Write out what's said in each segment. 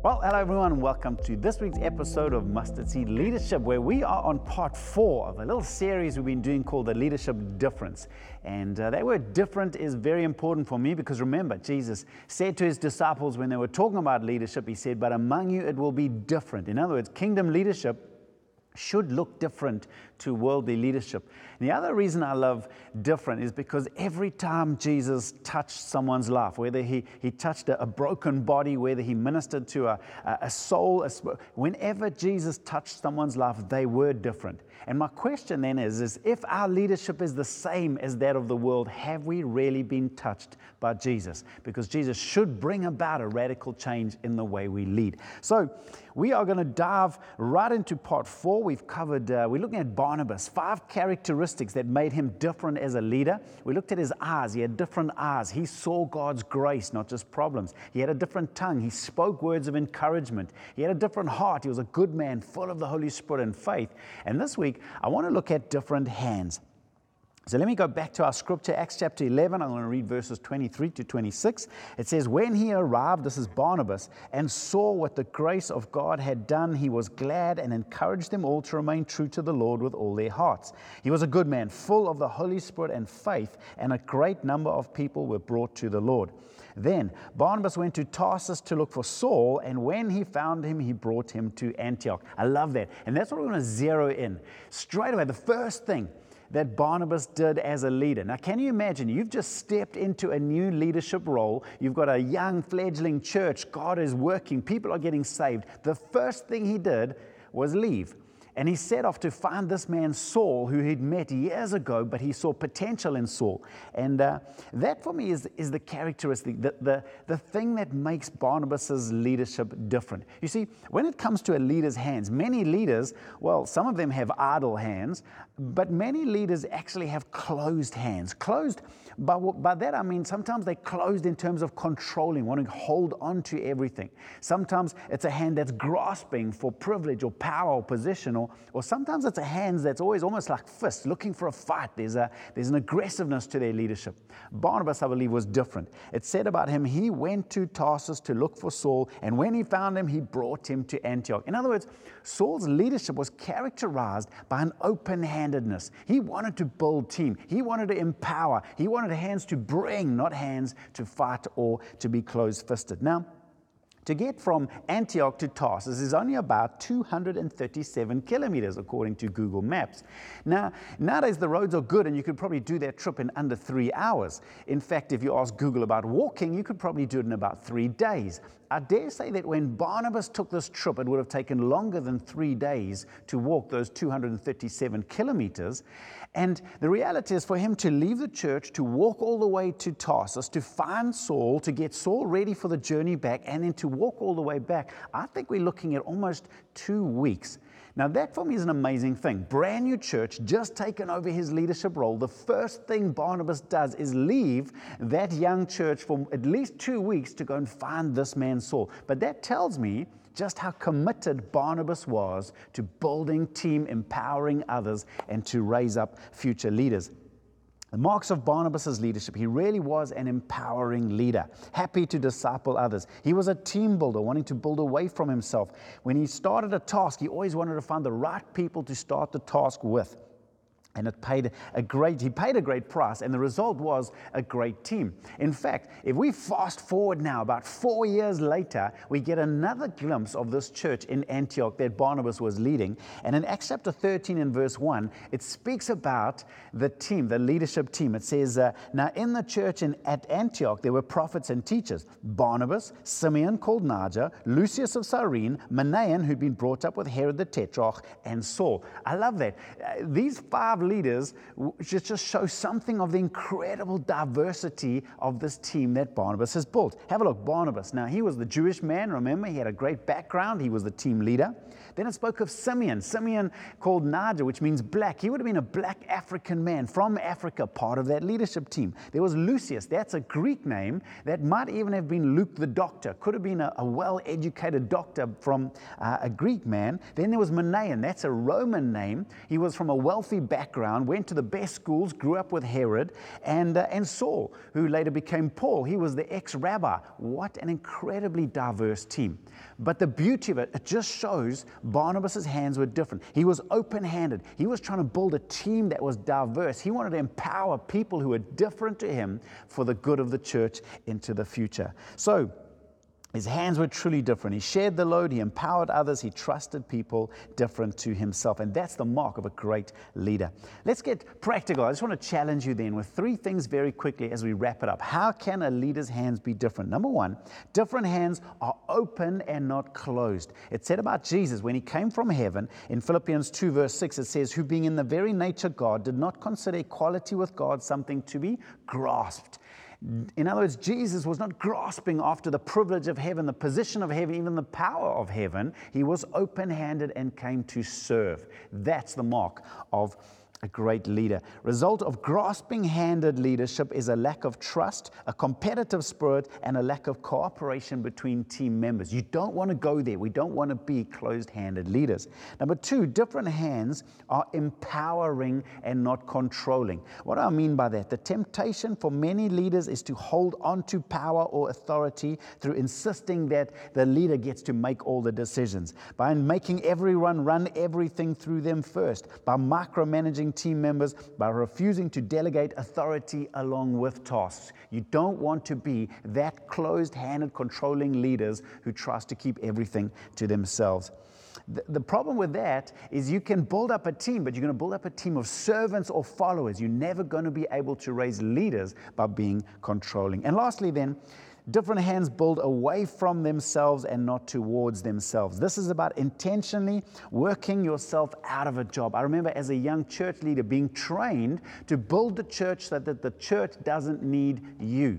Well, hello everyone, welcome to this week's episode of Mustard Seed Leadership, where we are on part four of a little series we've been doing called The Leadership Difference. And uh, that word different is very important for me because remember, Jesus said to his disciples when they were talking about leadership, He said, But among you it will be different. In other words, kingdom leadership should look different to worldly leadership. And the other reason I love different is because every time Jesus touched someone's life, whether he, he touched a, a broken body, whether he ministered to a, a soul, a, whenever Jesus touched someone's life, they were different. And my question then is, is if our leadership is the same as that of the world, have we really been touched by Jesus? Because Jesus should bring about a radical change in the way we lead. So we are going to dive right into part four. We've covered, uh, we're looking at Barnabas, five characteristics that made him different as a leader. We looked at his eyes. He had different eyes. He saw God's grace, not just problems. He had a different tongue. He spoke words of encouragement. He had a different heart. He was a good man, full of the Holy Spirit and faith. And this week, I want to look at different hands. So let me go back to our scripture, Acts chapter 11. I'm going to read verses 23 to 26. It says, When he arrived, this is Barnabas, and saw what the grace of God had done, he was glad and encouraged them all to remain true to the Lord with all their hearts. He was a good man, full of the Holy Spirit and faith, and a great number of people were brought to the Lord. Then Barnabas went to Tarsus to look for Saul, and when he found him, he brought him to Antioch. I love that. And that's what we're going to zero in. Straight away, the first thing that Barnabas did as a leader. Now, can you imagine? You've just stepped into a new leadership role. You've got a young, fledgling church. God is working. People are getting saved. The first thing he did was leave. And he set off to find this man, Saul, who he'd met years ago, but he saw potential in Saul. And uh, that for me is, is the characteristic, the, the, the thing that makes Barnabas' leadership different. You see, when it comes to a leader's hands, many leaders, well, some of them have idle hands, but many leaders actually have closed hands. Closed, by, by that I mean sometimes they're closed in terms of controlling, wanting to hold on to everything. Sometimes it's a hand that's grasping for privilege or power or position or or, sometimes it's a hands that's always almost like fists, looking for a fight. There's, a, there's an aggressiveness to their leadership. Barnabas, I believe, was different. It said about him, he went to Tarsus to look for Saul, and when he found him, he brought him to Antioch. In other words, Saul's leadership was characterized by an open handedness. He wanted to build team, he wanted to empower, he wanted hands to bring, not hands to fight or to be closed fisted. Now, to get from Antioch to Tarsus is only about 237 kilometers, according to Google Maps. Now, nowadays the roads are good and you could probably do that trip in under three hours. In fact, if you ask Google about walking, you could probably do it in about three days. I dare say that when Barnabas took this trip, it would have taken longer than three days to walk those 237 kilometers. And the reality is for him to leave the church, to walk all the way to Tarsus, to find Saul, to get Saul ready for the journey back, and then to walk all the way back, I think we're looking at almost two weeks. Now, that for me is an amazing thing. Brand new church, just taken over his leadership role. The first thing Barnabas does is leave that young church for at least two weeks to go and find this man, Saul. But that tells me just how committed Barnabas was to building team, empowering others, and to raise up future leaders. The marks of Barnabas' leadership, he really was an empowering leader, happy to disciple others. He was a team builder, wanting to build away from himself. When he started a task, he always wanted to find the right people to start the task with and it paid a great he paid a great price and the result was a great team. In fact if we fast forward now about four years later we get another glimpse of this church in antioch that barnabas was leading. And in acts chapter 13 and verse 1 it speaks about the team the leadership team. It says uh, now in the church in, at antioch there were prophets and teachers. Barnabas simeon called niger lucius of cyrene manaen who'd been brought up with herod the tetrarch and saul. I love that. Uh, these five leaders just, just show something of the incredible diversity of this team that Barnabas has built. Have a look, Barnabas. Now, he was the Jewish man, remember? He had a great background, he was the team leader. Then it spoke of Simeon, Simeon called Niger, which means black. He would have been a black African man from Africa, part of that leadership team. There was Lucius, that's a Greek name that might even have been Luke the doctor, could have been a, a well educated doctor from uh, a Greek man. Then there was Manaen, that's a Roman name. He was from a wealthy background background, went to the best schools, grew up with Herod and, uh, and Saul, who later became Paul. He was the ex rabbi. What an incredibly diverse team. But the beauty of it, it just shows Barnabas' hands were different. He was open handed. He was trying to build a team that was diverse. He wanted to empower people who were different to him for the good of the church into the future. So, his hands were truly different. He shared the load, he empowered others, he trusted people different to himself. And that's the mark of a great leader. Let's get practical. I just want to challenge you then with three things very quickly as we wrap it up. How can a leader's hands be different? Number one, different hands are open and not closed. It said about Jesus when he came from heaven in Philippians 2, verse 6, it says, Who being in the very nature God did not consider equality with God something to be grasped in other words, Jesus was not grasping after the privilege of heaven, the position of heaven, even the power of heaven. He was open handed and came to serve. That's the mark of a great leader. Result of grasping handed leadership is a lack of trust, a competitive spirit, and a lack of cooperation between team members. You don't want to go there. We don't want to be closed handed leaders. Number two, different hands are empowering and not controlling. What do I mean by that? The temptation for many leaders is to hold on to power or authority through insisting that the leader gets to make all the decisions, by making everyone run everything through them first, by micromanaging team members by refusing to delegate authority along with tasks. You don't want to be that closed handed, controlling leaders who trust to keep everything to themselves. The, the problem with that is you can build up a team, but you're going to build up a team of servants or followers. You're never going to be able to raise leaders by being controlling. And lastly, then, different hands build away from themselves and not towards themselves. This is about intentionally working yourself out of a job. I remember as a young church leader being trained to build the church so that the church doesn't need you.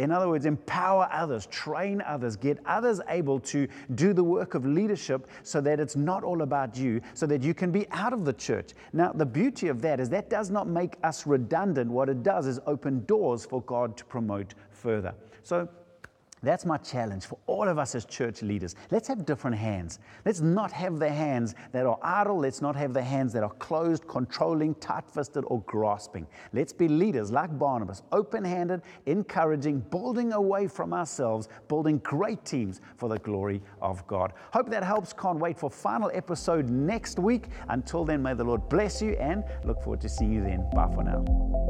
In other words, empower others, train others, get others able to do the work of leadership so that it's not all about you, so that you can be out of the church. Now, the beauty of that is that does not make us redundant. What it does is open doors for God to promote further. So, that's my challenge for all of us as church leaders. Let's have different hands. Let's not have the hands that are idle. Let's not have the hands that are closed, controlling, tight fisted, or grasping. Let's be leaders like Barnabas, open handed, encouraging, building away from ourselves, building great teams for the glory of God. Hope that helps. Can't wait for final episode next week. Until then, may the Lord bless you and look forward to seeing you then. Bye for now.